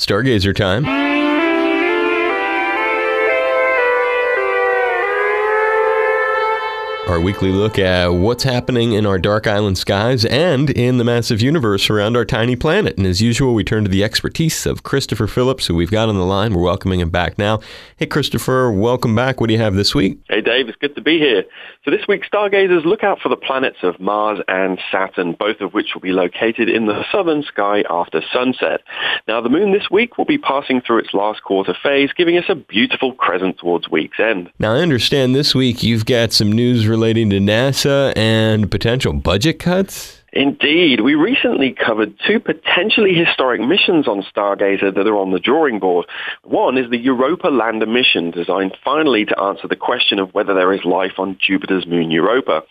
Stargazer time. Our weekly look at what's happening in our dark island skies and in the massive universe around our tiny planet. And as usual, we turn to the expertise of Christopher Phillips, who we've got on the line. We're welcoming him back now. Hey, Christopher, welcome back. What do you have this week? Hey, Dave, it's good to be here. So this week, stargazers look out for the planets of Mars and Saturn, both of which will be located in the southern sky after sunset. Now, the moon this week will be passing through its last quarter phase, giving us a beautiful crescent towards week's end. Now, I understand this week you've got some news relating to NASA and potential budget cuts. Indeed. We recently covered two potentially historic missions on Stargazer that are on the drawing board. One is the Europa lander mission, designed finally to answer the question of whether there is life on Jupiter's moon Europa.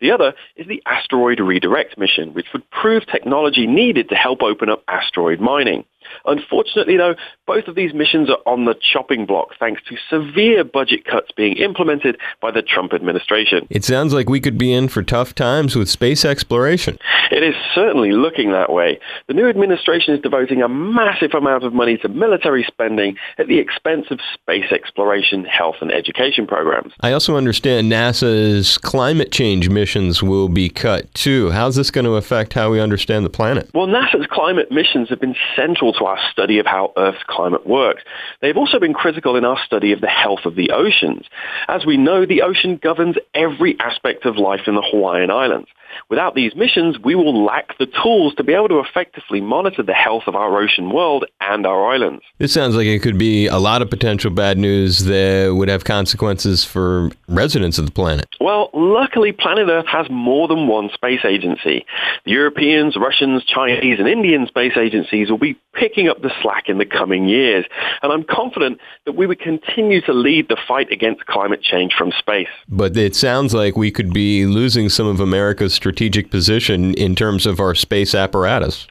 The other is the Asteroid Redirect mission, which would prove technology needed to help open up asteroid mining. Unfortunately, though, both of these missions are on the chopping block thanks to severe budget cuts being implemented by the Trump administration. It sounds like we could be in for tough times with space exploration. It is certainly looking that way. The new administration is devoting a massive amount of money to military spending at the expense of space exploration, health, and education programs. I also understand NASA's climate change missions will be cut too. How's this going to affect how we understand the planet? Well, NASA's climate missions have been central to our study of how Earth's climate works. They've also been critical in our study of the health of the oceans. As we know, the ocean governs every aspect of life in the Hawaiian Islands. Without these missions, we will lack the tools to be able to effectively monitor the health of our ocean world and our islands. This sounds like it could be a lot of potential bad news that would have consequences for residents of the planet. Well, luckily, planet Earth has more than one space agency. The Europeans, Russians, Chinese, and Indian space agencies will be picking up the slack in the coming years. And I'm confident that we would continue to lead the fight against climate change from space. But it sounds like we could be losing some of America's strategic position in terms of our space apparatus.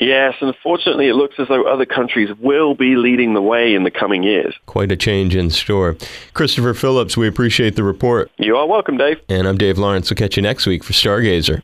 Yes, and unfortunately, it looks as though other countries will be leading the way in the coming years. Quite a change in store. Christopher Phillips, we appreciate the report. You are welcome, Dave. And I'm Dave Lawrence. We'll catch you next week for Stargazer.